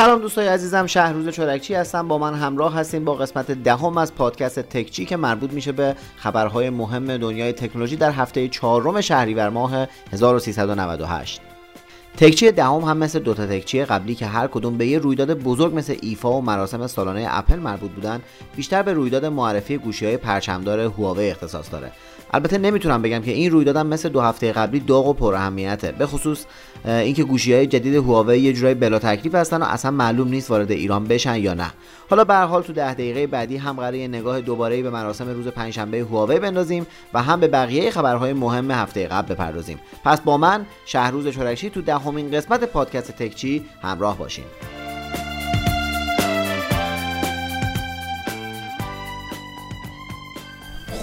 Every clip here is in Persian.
سلام دوستای عزیزم شهروز چورکچی هستم. با من همراه هستیم با قسمت دهم از پادکست تکچی که مربوط میشه به خبرهای مهم دنیای تکنولوژی در هفته چهارم شهریور ماه 1398 تکچی دهم هم مثل دوتا تکچی قبلی که هر کدوم به یه رویداد بزرگ مثل ایفا و مراسم سالانه اپل مربوط بودن بیشتر به رویداد معرفی گوشی های پرچمدار هواوی اختصاص داره. البته نمی‌تونم بگم که این رویدادم مثل دو هفته قبلی داغ و پر اهمیته به خصوص اینکه گوشی های جدید هواوی یه جورایی بلا تکلیف هستن و اصلا معلوم نیست وارد ایران بشن یا نه. حالا به حال تو ده دقیقه بعدی هم قراره نگاه دوباره به مراسم روز پنجشنبه هواوی بندازیم و هم به بقیه خبرهای مهم هفته قبل بپردازیم. پس با من شهروز چورکشی تو دهمین قسمت پادکست تکچی همراه باشین.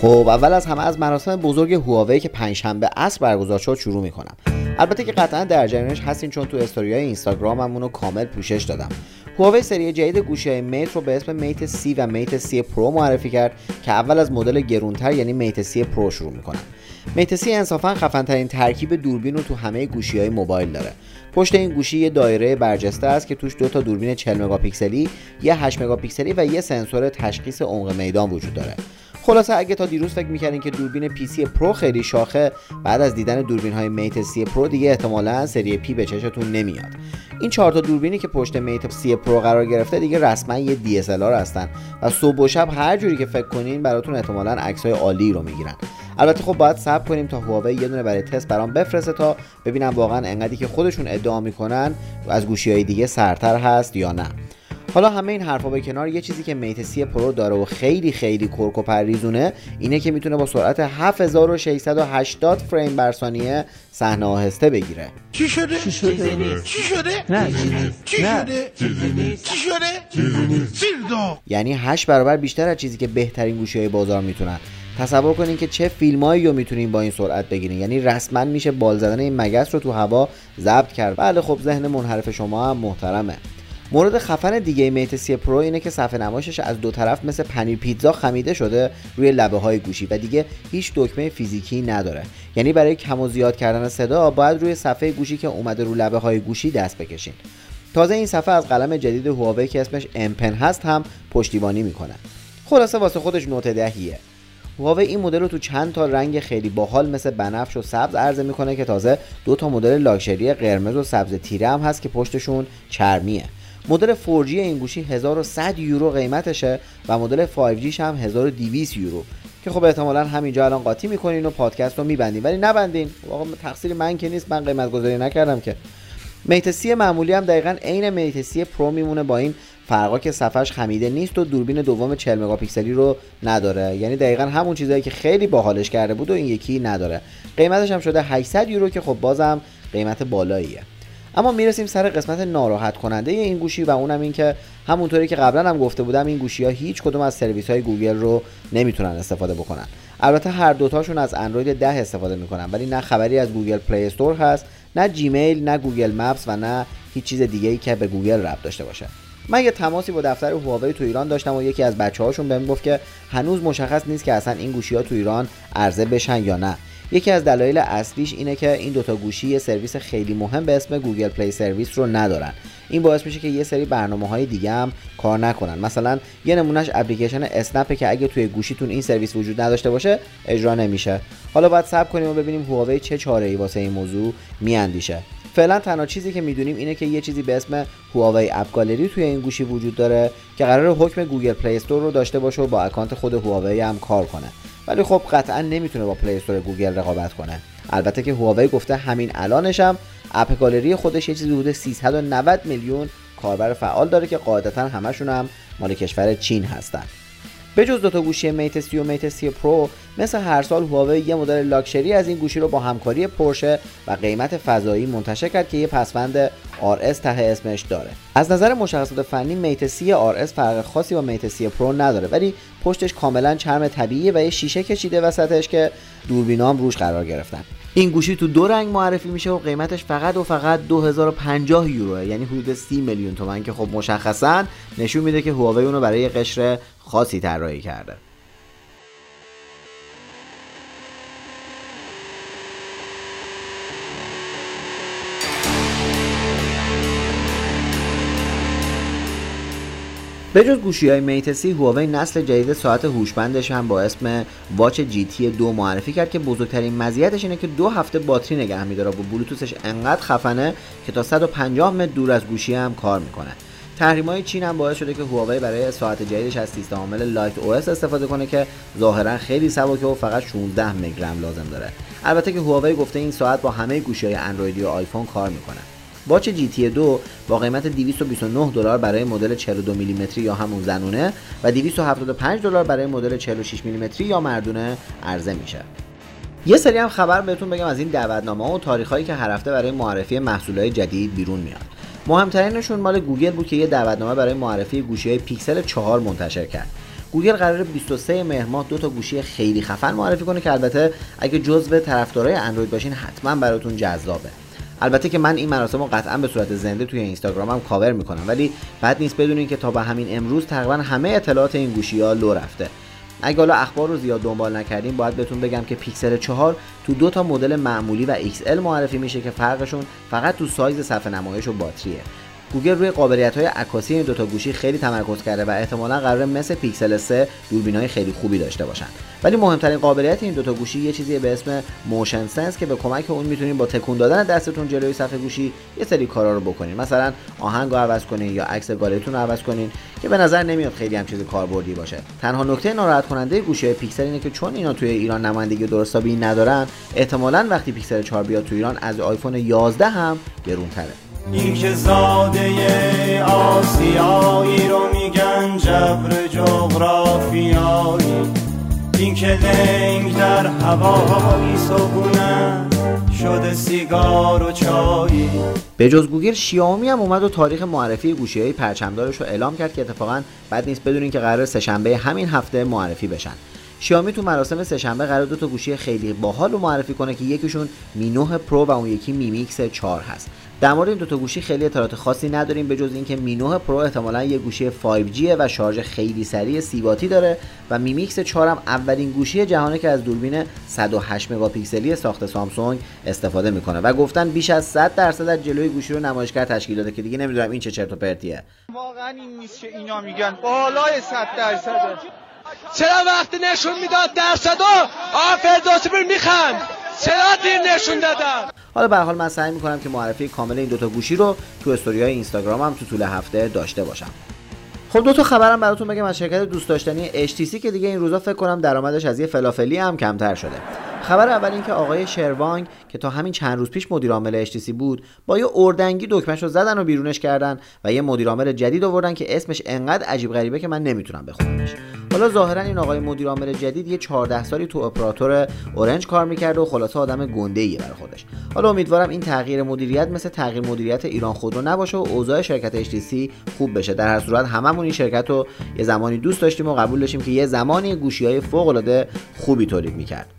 خب اول از همه از مراسم بزرگ هواوی که پنجشنبه عصر برگزار شد شروع می‌کنم. البته که قطعا در جریانش هستین چون تو استوریای اینستاگراممون رو کامل پوشش دادم. هواوی سری جدید گوشی های Mate رو به اسم Mate سی و Mate سی Pro معرفی کرد که اول از مدل گرونتر یعنی Mate سی Pro شروع می‌کنن. Mate سی انصافا خفن ترین ترکیب دوربین رو تو همه گوشی های موبایل داره. پشت این گوشی یه دایره برجسته است که توش دو تا دوربین 40 مگاپیکسلی، یه 8 مگاپیکسلی و یه سنسور تشخیص عمق میدان وجود داره. خلاصه اگه تا دیروز فکر می‌کردین که دوربین P سی Pro خیلی شاخه بعد از دیدن دوربین های Mate سی Pro دیگه احتمالا سری P به چشتون نمیاد. این چهار تا دوربینی که پشت Mate سی Pro قرار گرفته دیگه رسما یه اس هستن و صبح و شب هر جوری که فکر کنین براتون احتمالا عکسای عالی رو می‌گیرن. البته خب باید صبر کنیم تا هواوی یه دونه برای تست برام بفرسته تا ببینم واقعا انقدری که خودشون ادعا می‌کنن از گوشی های دیگه سرتر هست یا نه. حالا همه این حرفا به کنار یه چیزی که Mate سی Pro داره و خیلی خیلی کرک و پر ریزونه اینه که می‌تونه با سرعت 7680 فریم بر ثانیه صحنه آهسته بگیره. چی شده؟ چی شده؟ چی شده؟ نه. چی شده؟ چی شده؟ یعنی 8 برابر بیشتر از چیزی که بهترین گوشی های بازار می‌تونن. تصور کنین که چه فیلمایی رو می‌تونین با این سرعت بگیرین. یعنی رسما میشه بال زدن این مگس رو تو هوا ضبط کرد. بله خب ذهن منحرف شما هم محترمه. مورد خفن دیگه Mate سی Pro اینه که صفحه نمایشش از دو طرف مثل پنیر پیتزا خمیده شده روی لبه های گوشی و دیگه هیچ دکمه فیزیکی نداره. یعنی برای کم و زیاد کردن صدا باید روی صفحه گوشی که اومده رو لبه های گوشی دست بکشین. تازه این صفحه از قلم جدید هواوی که اسمش امپن هست هم پشتیبانی می‌کنه. خلاصه واسه خودش نوت دهیه. هواوی این مدل رو تو چند تا رنگ خیلی باحال مثل بنفش و سبز عرضه می‌کنه که تازه دو تا مدل لاکچری قرمز و سبز تیره هم هست که پشتشون چرمیه. مدل 4G این گوشی 1100 یورو قیمتشه و مدل 5G هم 1200 یورو. که خب احتمالا همینجا الان قاطی می‌کنین و پادکست رو میبندین. ولی نبندین. واقعا تقصیر من که نیست. من قیمت گذاری نکردم که. Mate سی معمولی هم دقیقا عین Mate سی Pro میمونه با این فرقا که صفحش خمیده نیست و دوربین دوم 40 مگاپیکسلی رو نداره. یعنی دقیقا همون چیزایی که خیلی باحالش کرده بود و این یکی نداره. قیمتش هم شده 800 یورو که خب بازم قیمت بالاییه. اما می‌رسیم سر قسمت ناراحت کننده این گوشی و اونم این که همونطوری که قبلا هم گفته بودم این گوشی ها هیچ کدوم از سرویس های گوگل رو نمی‌تونن استفاده بکنن. البته هر دوتاشون از اندروید 10 استفاده می‌کنن ولی نه خبری از Google Play Store هست نه جیمیل نه Google Maps و نه هیچ چیز دیگه ای که به گوگل ربط داشته باشه. من یه تماسی با دفتر هواوی تو ایران داشتم و یکی از بچه هاشون بهم گفت که هنوز مشخص نیست که اصلا این گوشی ها تو ایران عرضه بشن یا نه. یکی از دلایل اصلیش اینه که این دوتا گوشی یه سرویس خیلی مهم به اسم Google Play Service رو ندارن. این باعث میشه که یه سری برنامه های دیگه هم کار نکنن. مثلا یه نمونهش اپلیکیشن اسنپه که اگه توی گوشیتون این سرویس وجود نداشته باشه اجرا نمیشه. حالا باید صبر کنیم و ببینیم هواوی چه چاره ای واسه این موضوع میاندیشه. فعلا تنها چیزی که می‌دونیم اینه که یه چیزی به اسم هواوی App Gallery توی این گوشی وجود داره که قرار حکم Google Play Store رو داشته باشه و با اکانت خود هواوی هم کار کنه. ولی خب قطعا نمی‌تونه با Play Store گوگل رقابت کنه. البته که هواوی گفته همین الانش هم App Gallery خودش یه چیزی حدود 390 میلیون کاربر فعال داره که قاعدتا همشون هم مال کشور چین هستن. به جز دوتا گوشی Mate 30 و Mate 30 Pro مثل هر سال هواوی یه مدل لاکچری از این گوشی رو با همکاری پورشه و قیمت فضایی منتشر کرد که یه پسوند RS ته اسمش داره. از نظر مشخصات فنی Mate 30 RS فرق خاصی با Mate 30 Pro نداره ولی پشتش کاملا چرم طبیعیه و یه شیشه کشیده وسطش که دوربینام روش قرار گرفتن. این گوشی تو دو رنگ معرفی میشه و قیمتش فقط و فقط 2050 یوروه. یعنی حدود 30 میلیون تومن که خب مشخصا نشون میده که هواوی اونو برای قشر خاصی طراحی کرده. به جز گوشی های میتسی هواوی نسل جدید ساعت هوشمندش هم با اسم Watch GT دو معرفی کرد که بزرگترین مزیتش اینه که دو هفته باتری نگه میداره و بلوتوثش انقدر خفنه که تا 150 متر دور از گوشی هم کار می‌کنه. تحریم های چین هم باعث شده که هواوی برای ساعت جدیدش از سیستم عامل Lite OS استفاده کنه که ظاهرا خیلی سبکه و فقط 16 مگ رم لازم داره. البته که هواوی گفته این ساعت با همه گوشی های اندرویدی و آیفون کار می‌کنه. Watch GT 2 با قیمت 229 دلار برای مدل 42 میلیمتری یا همون زنونه و 275 دلار برای مدل 46 میلیمتری یا مردونه عرضه میشه. یه سری هم خبر بهتون بگم از این دعوتنامه و تاریخهایی که هر هفته برای معرفی محصولات جدید بیرون میاد. مهمترینشون مال گوگل بود که یه دعوتنامه برای معرفی گوشی های پیکسل 4 منتشر کرد. گوگل قراره 23 مهر ماه دو تا گوشی خیلی خفن معرفی کنه که البته اگه جزو طرفدارای اندروید باشین حتما براتون جذابه. البته که من این مراسم رو قطعا به صورت زنده توی اینستاگرامم کاور می‌کنم ولی بد نیست بدونین که تا به همین امروز تقریبا همه اطلاعات این گوشی ها لو رفته. اگه حالا اخبار رو زیاد دنبال نکردین باید بهتون بگم که پیکسل 4 تو دو تا مدل معمولی و XL معرفی میشه که فرقشون فقط تو سایز صفحه نمایش و باتریه. گوگل روی قابلیت های عکاسی این دوتا گوشی خیلی تمرکز کرده و احتمالا قراره مثل پیکسل 3 دوربین های خیلی خوبی داشته باشن. ولی مهمترین قابلیت این دوتا گوشی یه چیزی به اسم Motion Sense که به کمک اون می‌تونید با تکون دادن دستتون جلوی صفحه گوشی یه سری کارا رو بکنین. مثلا آهنگ رو عوض کنین یا عکس گالریتون رو عوض کنین که به نظر نمیاد خیلی هم چیز کاربردی باشه. تنها نکته ناراحت کننده گوشی های پیکسل اینه که چون اینا توی ایران نمایندگی درست حسابی ندارن احتمالا وقتی پیکسل 4 بیاد تو ایران از آیفون 11 هم گرونتره. این که زاده آسیایی رو میگن جبر جغرافیایی. این که لنگ در هوایی سکونه شده سیگار و چایی. به جز گوگل شیائومی هم اومد و تاریخ معرفی گوشی های پرچمدارش رو اعلام کرد که اتفاقا بد نیست بدونین که قراره سهشنبه همین هفته معرفی بشن. شیائومی تو مراسم سه‌شنبه قراره دو تا گوشی خیلی باحال رو معرفی کنه که یکیشون Mi 9 Pro و اون یکی Mi Mix 4 هست. در مورد این دو تا گوشی خیلی اطلاعات خاصی نداریم به جز اینکه Mi 9 Pro احتمالا یه گوشی 5G و شارژ خیلی سریع سی داره و Mi Mix 4 هم اولین گوشی جهانه که از دوربین 108 مگاپیکسلی ساخت سامسونگ استفاده می‌کنه و گفتن بیش از 100 درصد از جلوی گوشی رو نمایشگر تشکیل داده که دیگه نمی‌دونم این چه چرت و پرتیه. واقعا این نیست که اینا میگن بالای 100 درصده چرا وقتی نشون می‌داد درصدو آ فردوسی میخند. چرا دیر نشون دادم حالا به حال من سعی می‌کنم که معرفی کامل این دوتا گوشی رو تو استوری های اینستاگرامم تو طول هفته داشته باشم. خب دو تا خبرم براتون بگم از شرکت دوست داشتنی HTC که دیگه این روزا فکر کنم درآمدش از یه فلافلی هم کمتر شده. خبر اول اینکه آقای شروانگ که تا همین چند روز پیش مدیر عامل HTC بود با یه اردنگی دکمهش رو زدن و بیرونش کردن و یه مدیر عامل جدید آوردن که اسمش انقدر عجیب غریبه که من نمی‌تونم بخونمش. حالا ظاهرا این آقای مدیر عامل جدید یه 14 سالی تو اپراتور اورنج کار می‌کرده و خلاصه آدم گنده ایه برای خودش. حالا امیدوارم این تغییر مدیریت مثل تغییر مدیریت ایران خودرو نباشه و اوضاع شرکت HTC خوب بشه. در هر صورت هممون این شرکت رو یه زمانی دوست داشتیم و قبول داشتیم که یه زمانی گوشی های فوق العاده خوبی تولید می‌کرد.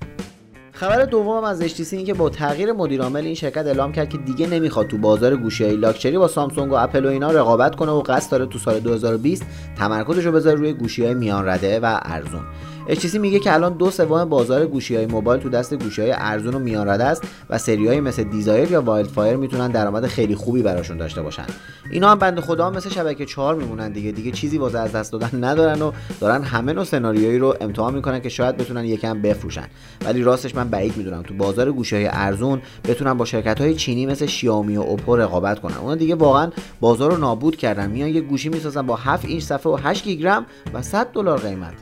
خبر دوم از HTC این که با تغییر مدیر عامل این شرکت اعلام کرد که دیگه نمی‌خواد تو بازار گوشی های لاکچری با سامسونگ و اپل و اینا رقابت کنه و قصد داره تو سال 2020 تمرکزش رو بذاره روی گوشی های میان رده و ارزون. HTC میگه که الان دو سوم بازار گوشی های موبایل تو دست گوشی های ارزون و میان رده است و سری مثل Desire یا Wildfire می‌تونن درآمد خیلی خوبی براشون داشته باشن. اینا هم بنده خدا مثل شبکه 4 میمونن دیگه. دیگه چیزی واسه از دست دادن ندارن و دارن همه نوع سناریویی رو امتحان می‌کنن که شاید بتونن یکم بفروشن. ولی راستش من بعید می‌دونم تو بازار گوشی های ارزون بتونن با شرکت های چینی مثل شیائومی و اوپو رقابت کنن. اونا دیگه واقعا بازار رو نابود کردن. میان یه گوشی می‌سازن با 7 اینچ صفحه و 8 گیگ و 100 دلار قیمت.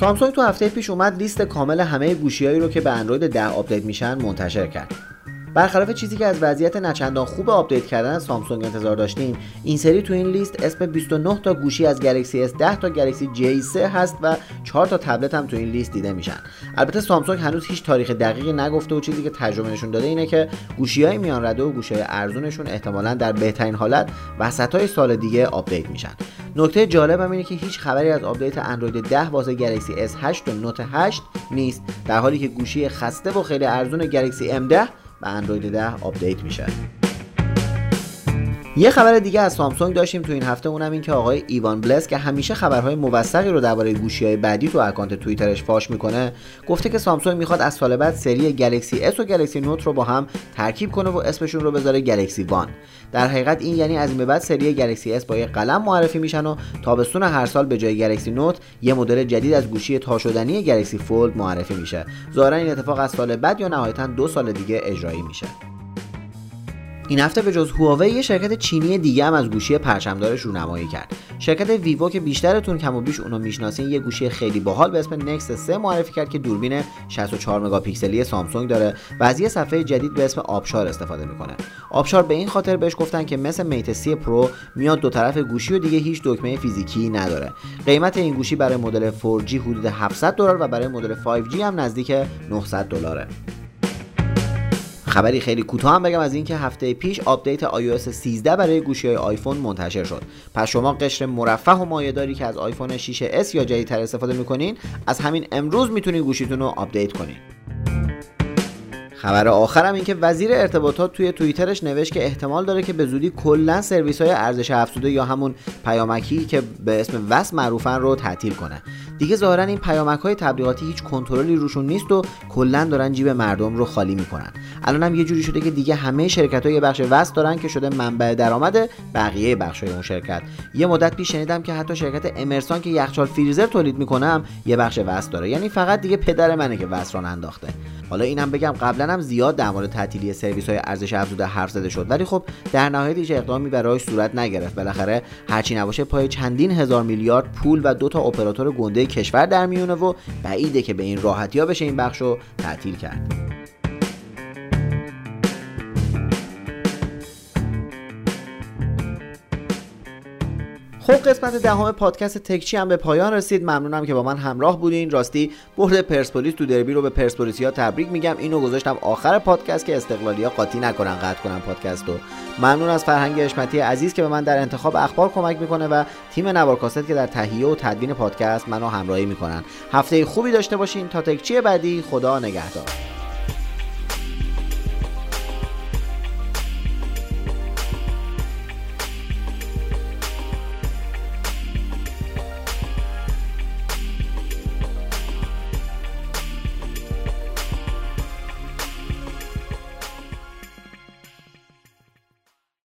سامسونگ تو هفته پیش اومد لیست کامل همه گوشیهایی رو که به اندروید 10 آپدیت میشن منتشر کرد. برخلاف چیزی که از وضعیت نه چندان خوب آپدیت کردن سامسونگ انتظار داشتیم این سری تو این لیست اسم 29 تا گوشی از Galaxy S 10 تا Galaxy J3 هست و 4 تا تبلت هم تو این لیست دیده میشن. البته سامسونگ هنوز هیچ تاریخ دقیقی نگفته و چیزی که تجربه نشون داده اینه که گوشی های میان رده و گوشی های ارزونشون احتمالا در بهترین حالت وسط های سال دیگه آپدیت میشن. نکته جالب هم اینه که هیچ خبری از آپدیت اندروید 10 واسه Galaxy S8 و Note 8 نیست در حالی که گوشی خسته و خیلی ارزون Galaxy M10 به اندروید 10 آپدیت میشه. یه خبر دیگه از سامسونگ داشتیم تو این هفته اونم این که آقای ایوان بلس که همیشه خبرهای موثقی رو درباره گوشی های بعدی تو اکانت توییترش فاش می‌کنه گفته که سامسونگ می‌خواد از سال بعد سری Galaxy S و Galaxy Note رو با هم ترکیب کنه و اسمشون رو بذاره Galaxy One. در حقیقت این یعنی از این به بعد سری Galaxy S با یه قلم معرفی میشن و تابستون هر سال به جای Galaxy Note یه مدل جدید از گوشی تا شدنی Galaxy Fold معرفی میشه. ظاهرا این اتفاق از سال بعد یا نهایتا دو سال دیگه اجرایی میشه. این هفته به جز هواوی یه شرکت چینی دیگه هم از گوشی پرچمدارش رونمایی کرد. شرکت ویوو که بیشترتون کم و بیش اونو می‌شناسین یه گوشی خیلی باحال به اسم NEX 3 معرفی کرد که دوربین 64 مگاپیکسلی سامسونگ داره و از یه صفحه جدید به اسم آبشار استفاده می‌کنه. آبشار به این خاطر بهش گفتن که مثل Mate 30 Pro میاد دو طرف گوشی و دیگه هیچ دکمه فیزیکی نداره. قیمت این گوشی برای مدل 4G حدود 700 دلار و برای مدل 5G هم نزدیک 900 دلاره. خبر خیلی کوتاه هم بگم از اینکه هفته پیش آپدیت iOS 13 برای گوشی های آیفون منتشر شد. پس شما قشر مرفه و مایه‌داری که از آیفون 6s یا جدیدتر استفاده می‌کنین از همین امروز می‌تونید گوشیتون رو آپدیت کنین. خبر آخرم این که وزیر ارتباطات توی توییترش نوشت که احتمال داره که به زودی کلا سرویس های ارزش افزوده یا همون پیامکی که به اسم وس معروفن رو تعطیل کنه. دیگه ظاهرا این پیامک های تبلیغاتی هیچ کنترلی روشون نیست و کلا دارن جیب مردم رو خالی می‌کنن. الان هم یه جوری شده که دیگه همه شرکت های بخش وس دارن که شده منبع درآمد بقیه بخش های اون شرکت. یه مدت پیش شنیدم که حتی شرکت امرسان که یخچال فریزر تولید می‌کنم یه بخش وس داره. یعنی فقط دیگه پدر منه که وس ران انداخته. حالا اینم بگم قبلا هم زیاد در مورد تعطیلی سرویس های ارزش افزوده حرف زده شد. ولی خب در نهایت هیچ اقدامی برای صورت نگرفت. بالاخره هرچی نباشه پای چندین هزار میلیارد پول و دو تا اپراتور گنده کشور در میونه و بعیده که به این راحتی ها بشه این بخش رو تعطیل کرد. خب قسمت دهم پادکست تکچی هم به پایان رسید. ممنونم که با من همراه بودین. راستی برد پرسپولیس تو دربی رو به پرسپولیسیا تبریک میگم. اینو گذاشتم آخر پادکست که استقلالیا قاطی نکنن قطع کنن پادکست رو. ممنون از فرهنگ اشمتی عزیز که به من در انتخاب اخبار کمک می‌کنه و تیم نوارکاست که در تهیه و تدوین پادکست منو همراهی می‌کنن. هفته خوبی داشته باشین. تا تکچی بعدی خدا نگهدار.